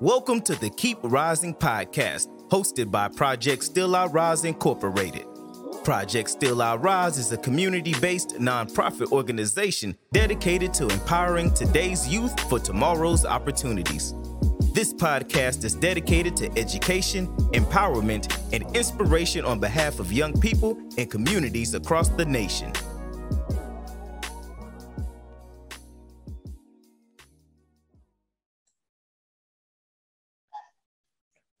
Welcome to the Keep Rising podcast, hosted by Project Still I Rise Incorporated. Project Still I Rise is a community based nonprofit organization dedicated to empowering today's youth for tomorrow's opportunities. This podcast is dedicated to education, empowerment, and inspiration on behalf of young people and communities across the nation.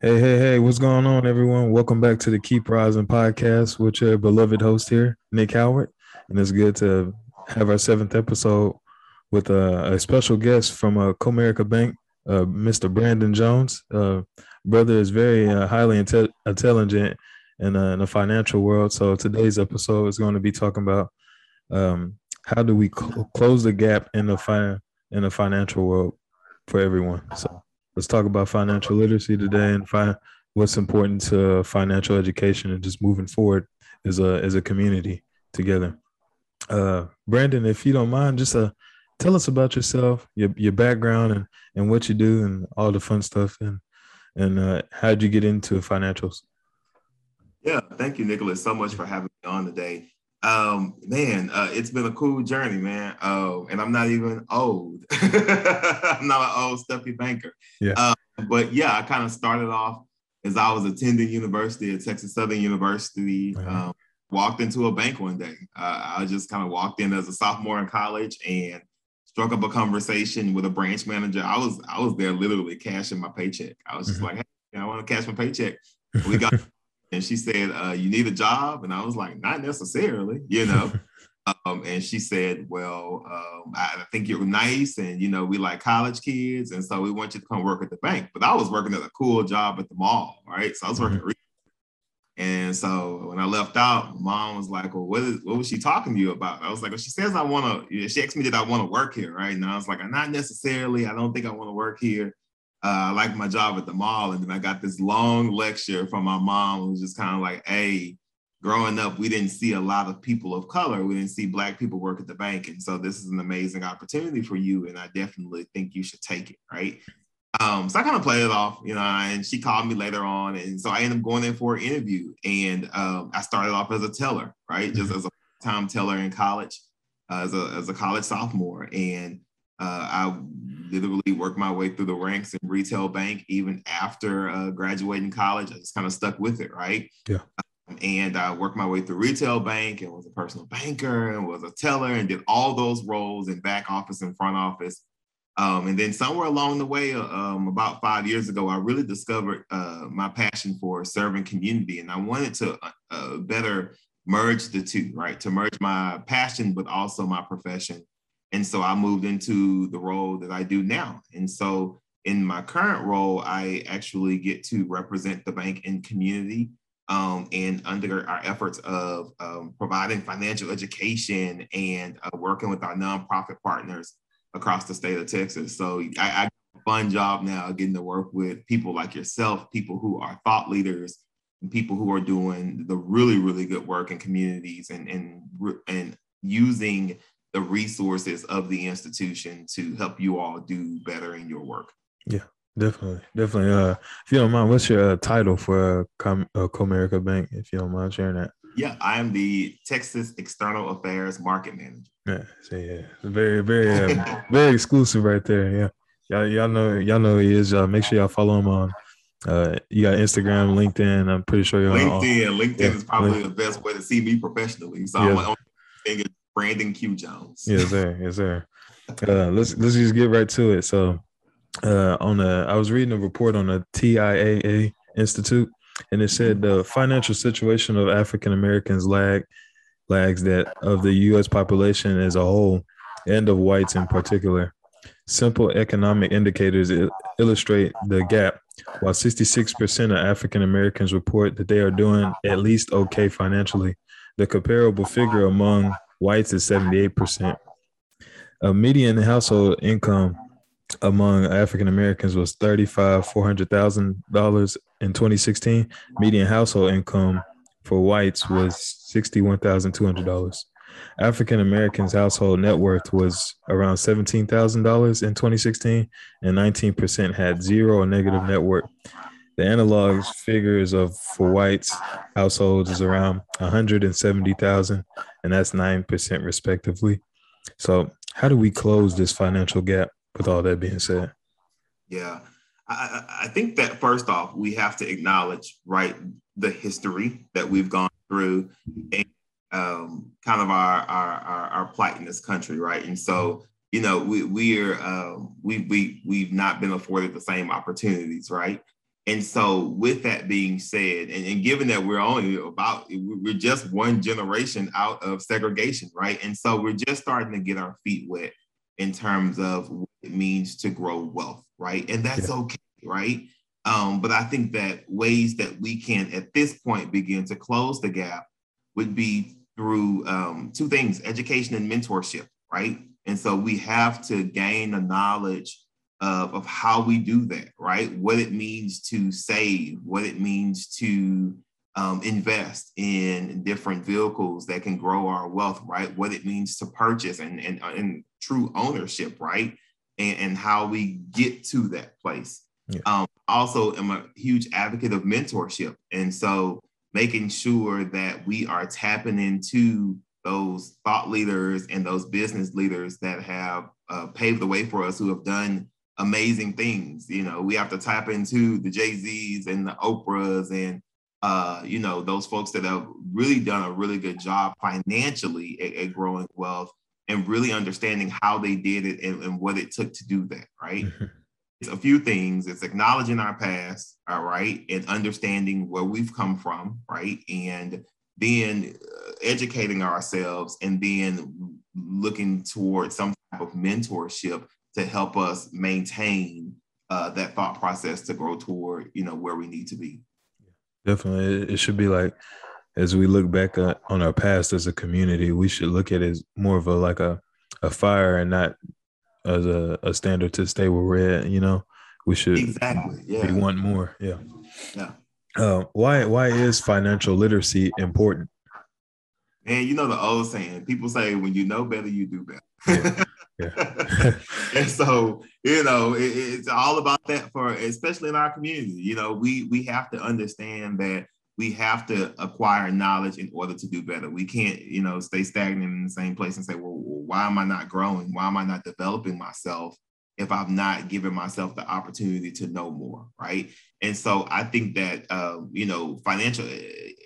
Hey, hey, hey, what's going on, everyone? Welcome back to the Keep Rising podcast with your beloved host here, Nick Howard. And it's good to have our seventh episode with a, a special guest from uh, Comerica Bank, uh, Mr. Brandon Jones. Uh, brother is very uh, highly inte- intelligent in, uh, in the financial world. So today's episode is going to be talking about um, how do we cl- close the gap in the, fi- in the financial world for everyone. So let's talk about financial literacy today and find what's important to financial education and just moving forward as a as a community together. Uh, Brandon, if you don't mind, just uh, tell us about yourself, your your background, and and what you do, and all the fun stuff, and and uh, how'd you get into financials? Yeah, thank you, Nicholas, so much for having me on today. Um, man, uh, it's been a cool journey, man. Uh, and I'm not even old. I'm not an old stuffy banker. Yeah. Uh, but yeah, I kind of started off as I was attending university at Texas Southern University. Uh-huh. Um, walked into a bank one day. Uh, I just kind of walked in as a sophomore in college and struck up a conversation with a branch manager. I was I was there literally cashing my paycheck. I was just Mhm. like, hey, I want to cash my paycheck. We got and she said, uh, "You need a job," and I was like, "Not necessarily," you know. um, and she said, "Well, um, I think you're nice, and you know, we like college kids, and so we want you to come work at the bank." But I was working at a cool job at the mall, right? So I was working. at And so when I left out, mom was like, "Well, what is what was she talking to you about?" I was like, "Well, she says I want to." She asked me, "Did I want to work here?" Right? And I was like, "Not necessarily. I don't think I want to work here." Uh, I like my job at the mall. And then I got this long lecture from my mom who was just kind of like, hey, growing up, we didn't see a lot of people of color. We didn't see Black people work at the bank. And so this is an amazing opportunity for you. And I definitely think you should take it. Right. Um, so I kind of played it off, you know, and she called me later on. And so I ended up going in for an interview. And um, I started off as a teller, right? Just as a time teller in college, uh, as, a, as a college sophomore. And uh, I literally worked my way through the ranks in retail bank even after uh, graduating college. I just kind of stuck with it, right? Yeah. Um, and I worked my way through retail bank and was a personal banker and was a teller and did all those roles in back office and front office. Um, and then somewhere along the way, uh, um, about five years ago, I really discovered uh, my passion for serving community, and I wanted to uh, uh, better merge the two, right? To merge my passion, but also my profession. And so I moved into the role that I do now. And so in my current role, I actually get to represent the bank in community um, and under our efforts of um, providing financial education and uh, working with our nonprofit partners across the state of Texas. So I, I a fun job now getting to work with people like yourself, people who are thought leaders, and people who are doing the really, really good work in communities and and and using the resources of the institution to help you all do better in your work. Yeah, definitely, definitely. Uh, if you don't mind, what's your uh, title for uh, Com- uh, Comerica Bank? If you don't mind sharing that. Yeah, I am the Texas External Affairs Market Manager. Yeah, so yeah, very, very, uh, very exclusive right there. Yeah, y'all, y'all know, y'all know he is. Uh, make sure y'all follow him on. Uh, you got Instagram, LinkedIn. I'm pretty sure you're on. all- LinkedIn, LinkedIn yeah, is probably Link- the best way to see me professionally. So Yeah. I'm on thing is Brandon Q Jones. Yes, sir. Yes, sir. Uh, let's let's just get right to it. So, uh, on the I was reading a report on the TIAA Institute, and it said the financial situation of African Americans lag lags that of the U.S. population as a whole, and of whites in particular. Simple economic indicators illustrate the gap. While 66% of African Americans report that they are doing at least okay financially, the comparable figure among whites is 78%. A median household income among African Americans was thirty-five four hundred thousand dollars in 2016. Median household income for whites was sixty-one thousand two hundred dollars. African Americans' household net worth was around $17,000 in 2016, and 19% had zero or negative net worth. The analogs figures of for whites households is around 170,000, and that's 9% respectively. So, how do we close this financial gap with all that being said? Yeah. I, I think that first off, we have to acknowledge, right, the history that we've gone through and um, kind of our, our, our, our, plight in this country, right? And so, you know, we, we're, um, we, we, we've not been afforded the same opportunities, right? And so, with that being said, and, and, given that we're only about, we're just one generation out of segregation, right? And so, we're just starting to get our feet wet in terms of what it means to grow wealth, right? And that's yeah. okay, right? Um, but I think that ways that we can, at this point, begin to close the gap would be through um, two things education and mentorship, right? And so we have to gain the knowledge of, of how we do that, right? What it means to save, what it means to um, invest in different vehicles that can grow our wealth, right? What it means to purchase and, and, and true ownership, right? and, and how we get to that place. Yeah. Um, also, am a huge advocate of mentorship, and so making sure that we are tapping into those thought leaders and those business leaders that have uh, paved the way for us, who have done amazing things. You know, we have to tap into the Jay Z's and the Oprahs and uh, you know those folks that have really done a really good job financially at, at growing wealth and really understanding how they did it and, and what it took to do that, right? Mm-hmm. It's a few things. It's acknowledging our past, all right, and understanding where we've come from, right? And then uh, educating ourselves and then looking towards some type of mentorship to help us maintain uh, that thought process to grow toward, you know, where we need to be. Definitely. It should be like as we look back on our past as a community, we should look at it as more of a like a a fire and not as a, a standard to stay where we're at. You know, we should exactly yeah we want more. Yeah. Yeah. Uh, why why is financial literacy important? And you know the old saying, people say when you know better, you do better. Yeah. Yeah. and so you know it, it's all about that for especially in our community you know we we have to understand that we have to acquire knowledge in order to do better. We can't, you know, stay stagnant in the same place and say, well, why am I not growing? Why am I not developing myself if I've not given myself the opportunity to know more, right? And so I think that, uh, you know, financial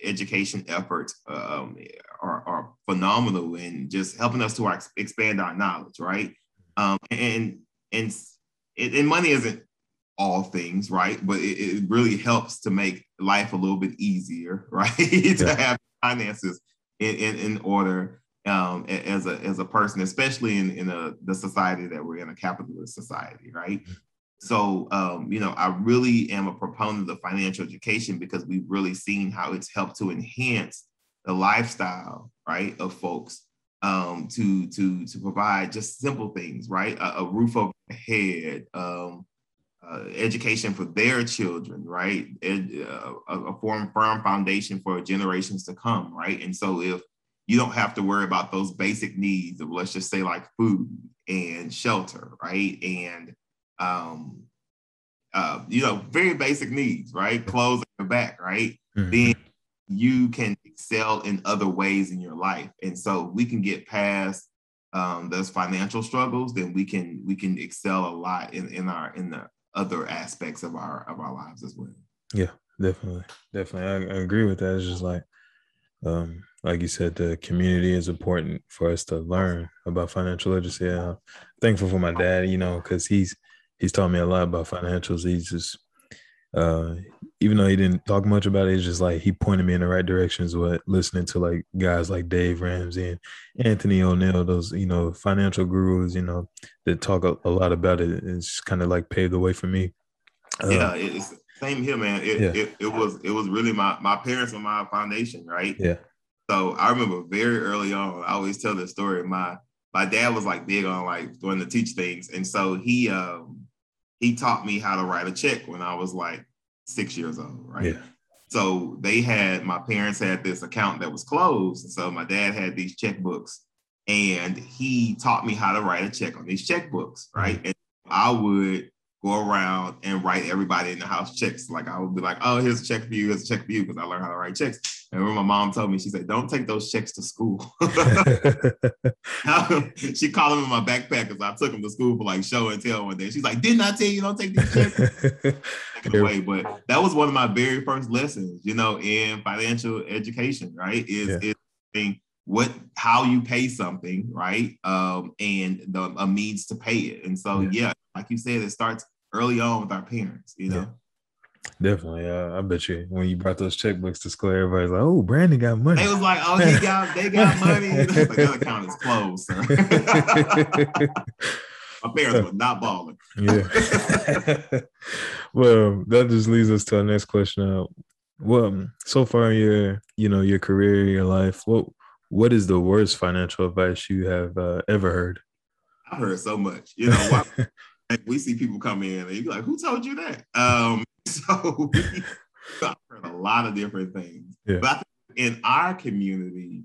education efforts um, are, are, phenomenal in just helping us to expand our knowledge, right? Um, and and and money isn't all things, right? But it, it, really helps to make life a little bit easier, right? to have finances in, in, in order um, as a as a person, especially in in a, the society that we're in, a capitalist society, right? So, um, you know, I really am a proponent of financial education because we've really seen how it's helped to enhance the lifestyle, right, of folks um, to to to provide just simple things, right? A, a roof over head, um, uh, education for their children, right? Ed, uh, a, form, firm foundation for generations to come, right? And so if you don't have to worry about those basic needs of let's just say like food and shelter, right? And um, uh, you know, very basic needs, right? Clothes on the back, right? Mm-hmm. Then you can excel in other ways in your life. And so we can get past um, those financial struggles, then we can we can excel a lot in, in our in the other aspects of our of our lives as well. Yeah, definitely, definitely. I, I agree with that. It's just like, um, like you said, the community is important for us to learn about financial literacy. I'm thankful for my dad, you know, because he's he's taught me a lot about financials. He's just uh, even though he didn't talk much about it, it's just like he pointed me in the right directions with listening to like guys like Dave Ramsey and Anthony ONeal, those, you know, financial gurus, you know, that talk a, a lot about it. It's kind of like paved the way for me. Uh, yeah, it's same here, man. It, yeah. it, it was it was really my my parents were my foundation, right? Yeah. So I remember very early on, I always tell this story. My my dad was like big on like wanting to teach things. And so he um he taught me how to write a check when I was like six years old, right? Yeah. so they had my parents had this account that was closed. And so my dad had these checkbooks and he taught me how to write a check on these checkbooks, right? And I would go around and write everybody in the house checks. Like I would be like, oh, here's a check for you, here's a check for you, because I learned how to write checks. And when my mom told me, she said, don't take those checks to school. she called them in my backpack because I took them to school for like show and tell one day. She's like, didn't I tell you don't take these checks? away. But that was one of my very first lessons, you know, in financial education, right? Is yeah. is what how you pay something, right? Um, and the a means to pay it. And so yeah. yeah, like you said, it starts early on with our parents, you know. Yeah. Definitely, uh, I bet you when you brought those checkbooks to school, everybody's like, "Oh, Brandon got money." They was like, "Oh, he got, they got money." the account is closed. My parents were not balling. yeah. well, that just leads us to our next question. Uh, well, so far in your, you know, your career, your life, what what is the worst financial advice you have uh, ever heard? I've heard so much. You know, we see people come in and you're like, "Who told you that?" Um, so we, I've heard a lot of different things. Yeah. But in our community,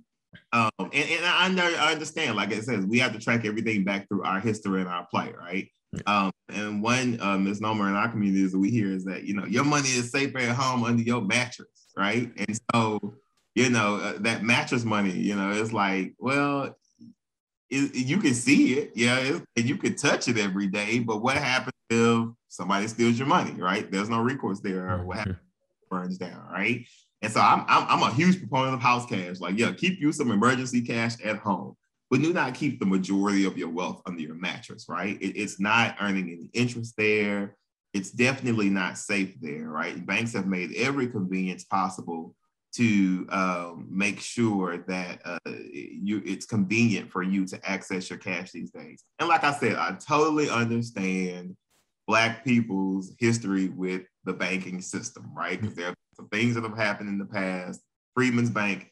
um, and, and I, I understand, like it says, we have to track everything back through our history and our plight, right? Um, and one uh, misnomer in our community is that we hear is that you know your money is safer at home under your mattress, right? And so you know uh, that mattress money, you know, it's like well, it, you can see it, yeah, and you can touch it every day. But what happens if somebody steals your money, right? There's no recourse there. What happens burns down, right? And so I'm, I'm, I'm a huge proponent of house cash. Like, yeah, keep you some emergency cash at home, but do not keep the majority of your wealth under your mattress, right? It, it's not earning any interest there. It's definitely not safe there, right? Banks have made every convenience possible to um, make sure that uh, you it's convenient for you to access your cash these days. And like I said, I totally understand Black people's history with the banking system, right? Because there are some things that have happened in the past. Freedman's Bank,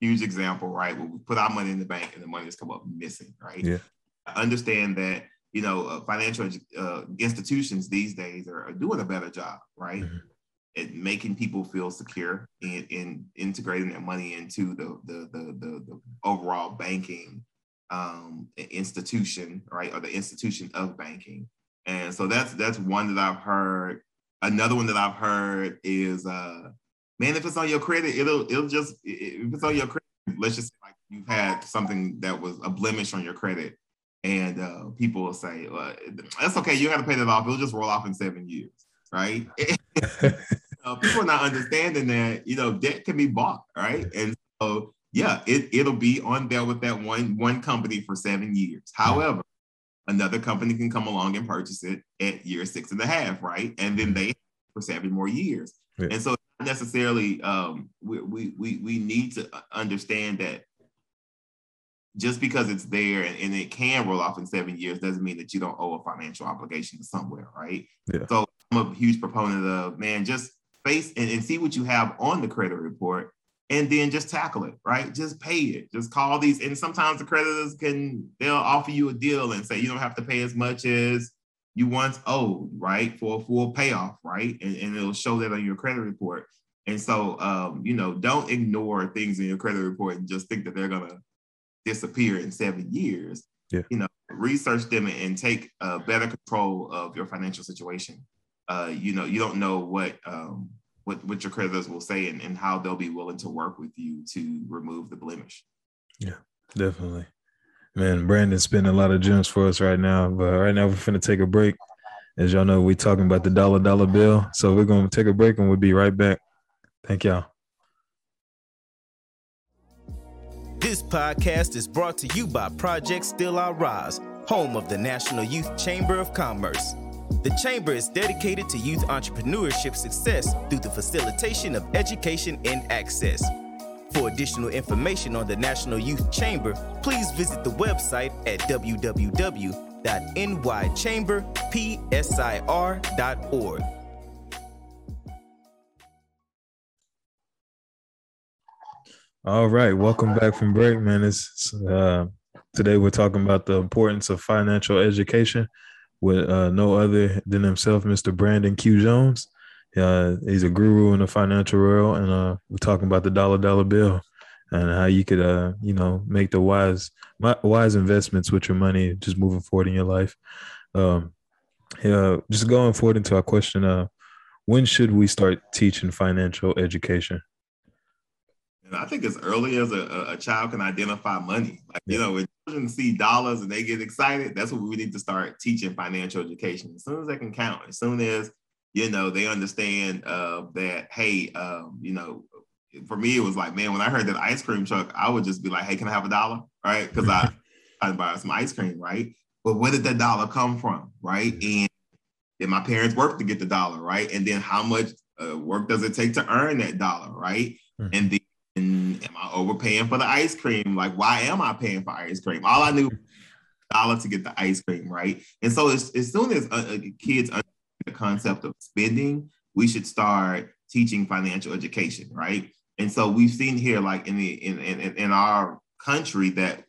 huge example, right? Where we put our money in the bank and the money has come up missing, right? Yeah. I understand that you know uh, financial uh, institutions these days are, are, doing a better job, right? Mm-hmm at making people feel secure and, in integrating their money into the the the, the, the overall banking um, institution, right, or the institution of banking. And so that's that's one that I've heard. Another one that I've heard is, uh, man, if it's on your credit, it'll it'll just if it's on your credit, let's just say like you've had something that was a blemish on your credit, and uh, people will say, well, that's okay, you got to pay that off. It'll just roll off in seven years, right? uh, people are not understanding that you know debt can be bought, right? And so yeah, it it'll be on there with that one one company for seven years. However, another company can come along and purchase it at year six and a half, right? And then they for seven more years. Yeah. And so necessarily um, we, we we we need to understand that just because it's there and, and, it can roll off in seven years doesn't mean that you don't owe a financial obligation to somewhere, right? Yeah. So I'm a huge proponent of man, just face and, and see what you have on the credit report and then just tackle it, right? Just pay it. Just call these. And sometimes the creditors can, they'll offer you a deal and say you don't have to pay as much as you once owed, right? For a full payoff, right? And, and it'll show that on your credit report. And so, um, you know, don't ignore things in your credit report and just think that they're going to disappear in seven years. Yeah. You know, research them and take uh, better control of your financial situation uh, you know, you don't know what um, what what your creditors will say and, and how they'll be willing to work with you to remove the blemish. Yeah, definitely. Man, Brandon's spending a lot of gems for us right now. But right now we're gonna take a break. As y'all know, we're talking about the dollar dollar bill. So we're gonna take a break and we'll be right back. Thank y'all. This podcast is brought to you by Project Still I Rise, home of the National Youth Chamber of Commerce. The Chamber is dedicated to youth entrepreneurship success through the facilitation of education and access. For additional information on the National Youth Chamber, please visit the website at www.nychamberpsir.org. All right, welcome back from break, man. It's uh, today we're talking about the importance of financial education with uh, no other than himself, Mr. Brandon Q. Jones. uh, he's a guru in the financial world, and uh, we're talking about the dollar dollar bill and how you could, uh, you know, make the wise wise investments with your money, just moving forward in your life. Um, yeah, just going forward into our question, uh, when should we start teaching financial education? I think as early as a, a child can identify money, like you know, when children see dollars and they get excited, that's what we need to start teaching financial education. As soon as they can count, as soon as you know, they understand uh, that, hey, um, you know, for me, it was like, man, when I heard that ice cream truck, I would just be like, hey, can I have a dollar? Right. Because I, I buy some ice cream, right? But where did that dollar come from? Right. And did my parents work to get the dollar, right? And then how much uh, work does it take to earn that dollar, right? Mm-hmm. And then overpaying for the ice cream? Like, why am I paying for ice cream? All I knew dollar to get the ice cream, right? And so as, as soon as uh, uh kids the concept of spending, we should start teaching financial education, right? And so we've seen here, like in the in, in, in our country, that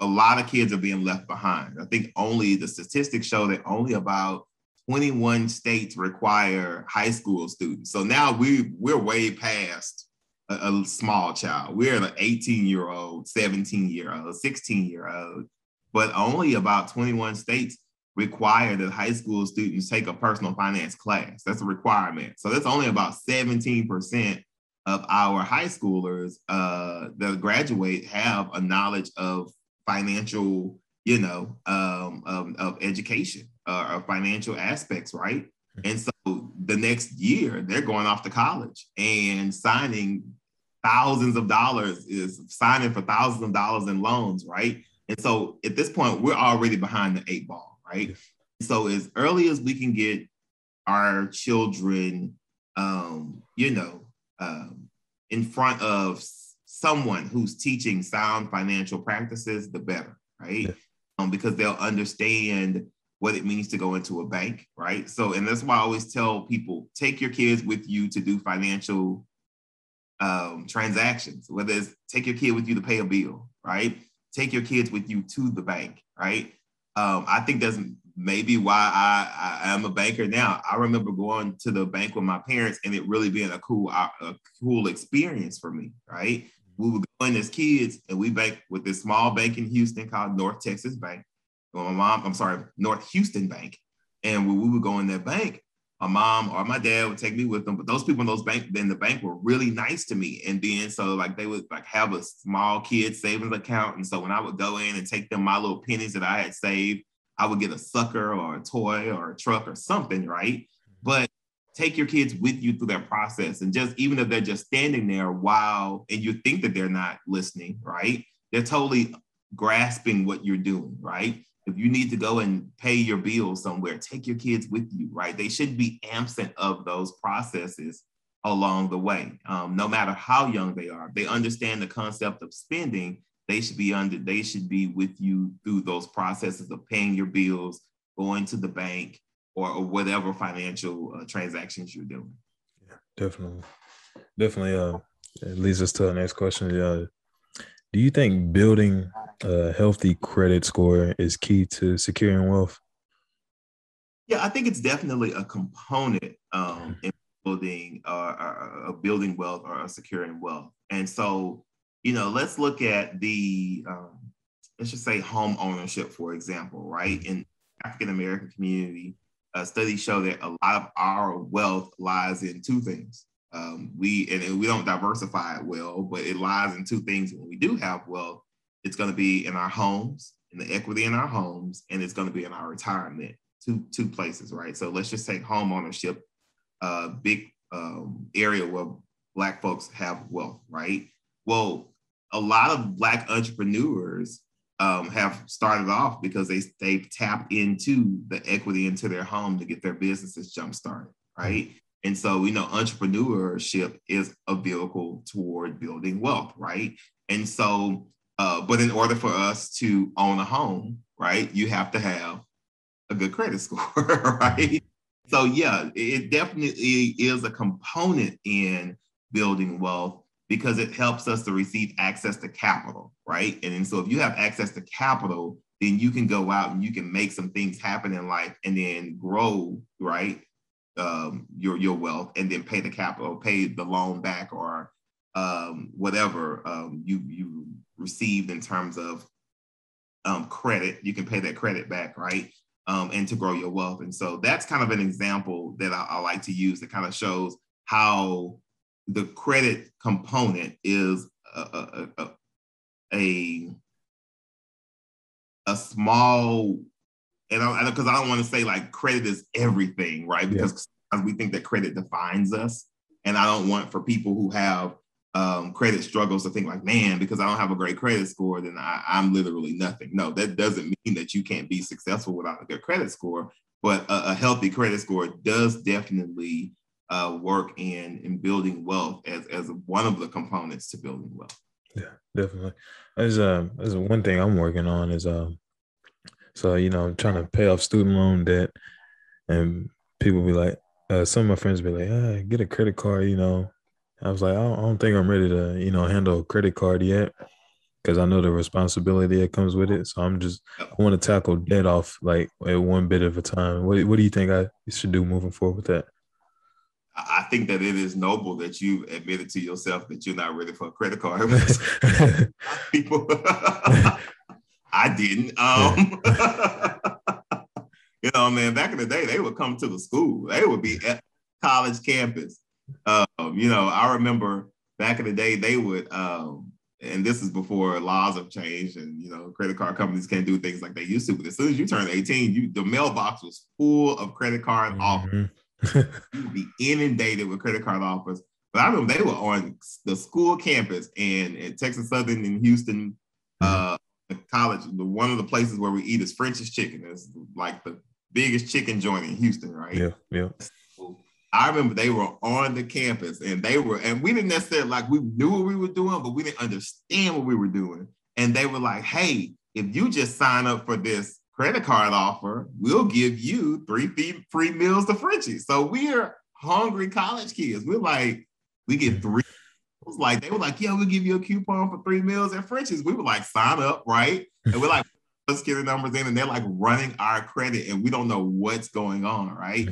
a lot of kids are being left behind. I think only the statistics show that only about 21 states require high school students. So now we we're way past a, a small child. We're an 18 year old, 17 year old, 16 year old, but only about 21 states require that high school students take a personal finance class. That's a requirement. So that's only about 17% of our high schoolers uh, that graduate have a knowledge of financial, you know, um, um, of education uh, or financial aspects, right? And so the next year they're going off to college and signing thousands of dollars is signing for thousands of dollars in loans, right? And so at this point, we're already behind the eight ball right? So as early as we can get our children, um, you know, um, in front of someone who's teaching sound financial practices, the better, right? Yeah. Um, because they'll understand what it means to go into a bank, right? So, and that's why I always tell people take your kids with you to do financial um, transactions, whether it's take your kid with you to pay a bill, right? Take your kids with you to the bank, right? Um, I think that's maybe why I, I am a banker now. I remember going to the bank with my parents and it really being a cool a cool experience for me. Right, we were going as kids and we bank with this small bank in Houston called North Texas Bank. Well, my mom, I'm sorry, North Houston Bank, and when we would go in that bank, my mom or my dad would take me with them. But those people in those bank in the bank were really nice to me. And then so like they would like have a small kid savings account. And so when I would go in and take them my little pennies that I had saved, I would get a sucker or a toy or a truck or something, right? Mm-hmm. But take your kids with you through that process. And just even if they're just standing there while and you think that they're not listening, right? They're totally grasping what you're doing, right? If you need to go and pay your bills somewhere, take your kids with you, right? They should be absent of those processes along the way, um, no matter how young they are. They understand the concept of spending. They should be under. They should be with you through those processes of paying your bills, going to the bank, or, or whatever financial uh, transactions you're doing. Yeah, definitely, definitely. Uh, it leads us to the next question. Uh, do you think building a healthy credit score is key to securing wealth? Yeah, I think it's definitely a component um, in building uh, uh, building wealth or securing wealth. And so, you know, let's look at the um, let's just say home ownership, for example, right? In African American community, uh, studies show that a lot of our wealth lies in two things: um, we and we don't diversify it well, but it lies in two things. When we do have wealth, it's going to be in our homes, in the equity in our homes, and it's going to be in our retirement. Two two places, right? So let's just take home ownership, a uh, big um, area where Black folks have wealth, right? Well, a lot of Black entrepreneurs um, have started off because they they've tapped into the equity into their home to get their businesses jump started, right? And so we know entrepreneurship is a vehicle toward building wealth, right? And so, uh, but in order for us to own a home, right, you have to have a good credit score, right? So yeah, it definitely is a component in building wealth because it helps us to receive access to capital, right? And so if you have access to capital, then you can go out and you can make some things happen in life and then grow, right? Um, your your wealth and then pay the capital, pay the loan back, or um, whatever um, you you received in terms of um, credit. You can pay that credit back, right? Um, and to grow your wealth. And so that's kind of an example that I, I like to use that kind of shows how the credit component is a, a, a, a, a small and I because I, I, don't want to say like credit is everything, right? Because yeah. we think that credit defines us, and I don't want for people who have um, credit struggles to think like, man, because I don't have a great credit score, then I, I'm literally nothing. No, that doesn't mean that you can't be successful without a good credit score. But a, a healthy credit score does definitely uh, work in in building wealth as as one of the components to building wealth. Yeah, definitely. As uh, as one thing I'm working on is um, so you know, I'm trying to pay off student loan debt, and people be like, uh, some of my friends be like, ah, get a credit card, you know. I was like, I don't, I don't think I'm ready to, you know, handle a credit card yet because I know the responsibility that comes with it. So I'm just I want to tackle debt off like at one bit of a time. What What do you think I should do moving forward with that? I think that it is noble that you admitted to yourself that you're not ready for a credit card. People, I didn't. Um, you know, man, back in the day, they would come to the school. They would be at college campus. Um, you know, I remember back in the day, they would, um, and this is before laws have changed and, you know, credit card companies can't do things like they used to. But as soon as you turn 18, you the mailbox was full of credit card mm-hmm. offers you would be inundated with credit card offers. But I remember they were on the school campus and at Texas Southern in Houston, mm-hmm. Uh, college. The, one of the places where we eat is French's Chicken. It's like the biggest chicken joint in Houston, right? Yeah, yeah. I remember they were on the campus and they were, and we didn't necessarily like we knew what we were doing, but we didn't understand what we were doing. And they were like, "Hey, if you just sign up for this credit card offer, we'll give you three free meals to Frenchy's. So we're hungry college kids. We're like, we get three. Was like they were like, yeah, we'll give you a coupon for three meals at Frenchy's. We were like, sign up, right? And we're like, let's get the numbers in, and they're like running our credit, and we don't know what's going on, right?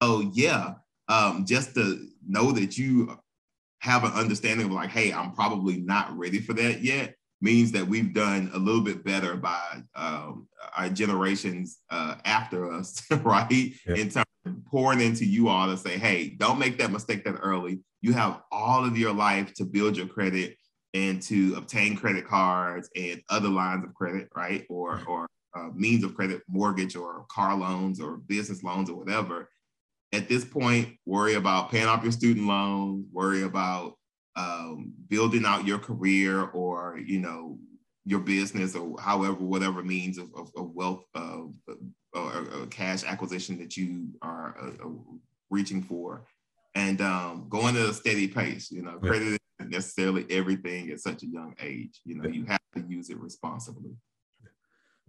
Oh yeah, um, just to know that you have an understanding of like, hey, I'm probably not ready for that yet means that we've done a little bit better by um, our generations uh, after us, right? In terms pouring into you all to say, hey, don't make that mistake that early. You have all of your life to build your credit and to obtain credit cards and other lines of credit, right? Or or uh, means of credit, mortgage or car loans or business loans or whatever. At this point, worry about paying off your student loans, worry about um, building out your career or you know your business or however whatever means of, of, of wealth uh, or, or, cash acquisition that you are uh, uh, reaching for. And um, going at a steady pace you know credit isn't necessarily everything at such a young age you know you have to use it responsibly.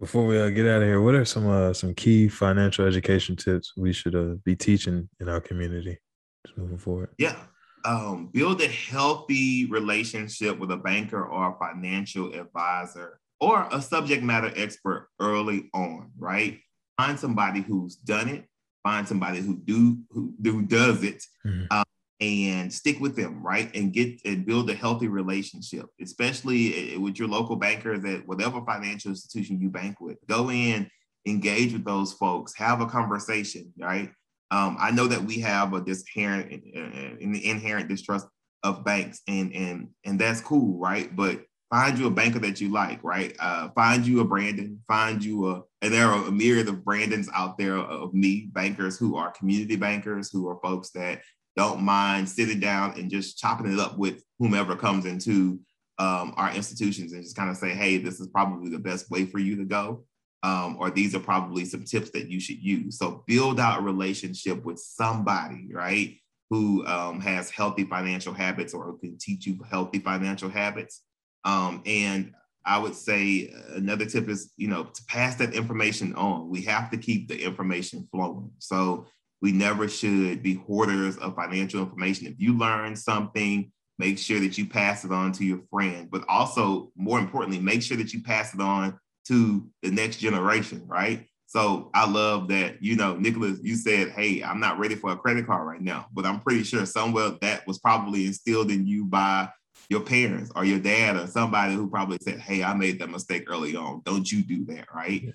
Before we uh, get out of here what are some uh, some key financial education tips we should uh, be teaching in our community? Just moving forward. Yeah. Um, build a healthy relationship with a banker or a financial advisor or a subject matter expert early on, right? Find somebody who's done it, find somebody who do who, who does it, mm-hmm. um, and stick with them, right? And get and build a healthy relationship, especially with your local bankers at whatever financial institution you bank with. Go in, engage with those folks, have a conversation, right? Um, I know that we have a this inherent, uh, inherent distrust of banks, and and and that's cool, right? But find you a banker that you like, right? Uh, find you a Brandon, find you a, and there are a myriad of Brandons out there of me, bankers who are community bankers, who are folks that don't mind sitting down and just chopping it up with whomever comes into um, our institutions and just kind of say, hey, this is probably the best way for you to go um, or these are probably some tips that you should use. So build out a relationship with somebody, right, who um, has healthy financial habits or can teach you healthy financial habits. Um, and I would say another tip is, you know, to pass that information on. We have to keep the information flowing. So we never should be hoarders of financial information. If you learn something, make sure that you pass it on to your friend. But also, more importantly, make sure that you pass it on to the next generation, right? So I love that, you know, Nicholas, you said, Hey, I'm not ready for a credit card right now, but I'm pretty sure somewhere that was probably instilled in you by your parents or your dad or somebody who probably said, Hey, I made that mistake early on. Don't you do that, right? Yeah.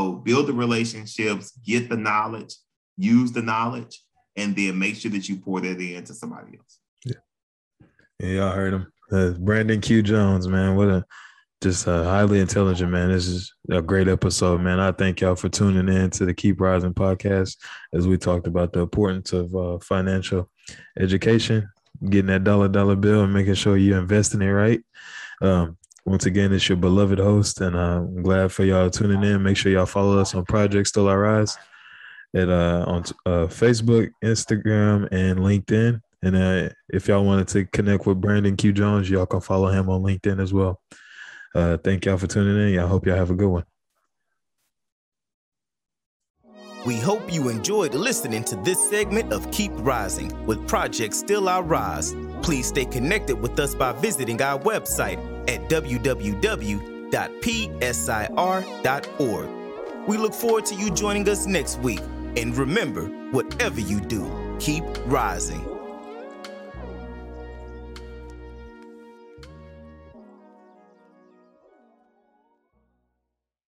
So build the relationships, get the knowledge, use the knowledge, and then make sure that you pour that into somebody else. Yeah. Yeah, y'all heard him. Uh, Brandon Q. Jones, man. What a just a highly intelligent, man. This is a great episode, man. I thank y'all for tuning in to the Keep Rising podcast as we talked about the importance of uh, financial education, getting that dollar dollar bill, and making sure you're investing it right. Um, once again, it's your beloved host, and uh, I'm glad for y'all tuning in. Make sure y'all follow us on Project Still I Rise at uh, on uh, Facebook, Instagram, and LinkedIn. And uh, if y'all wanted to connect with Brandon Q Jones, y'all can follow him on LinkedIn as well. Uh, thank y'all for tuning in. I hope y'all have a good one. We hope you enjoyed listening to this segment of Keep Rising with Project Still I Rise. Please stay connected with us by visiting our website at www.psir.org. We look forward to you joining us next week. And remember, whatever you do, keep rising.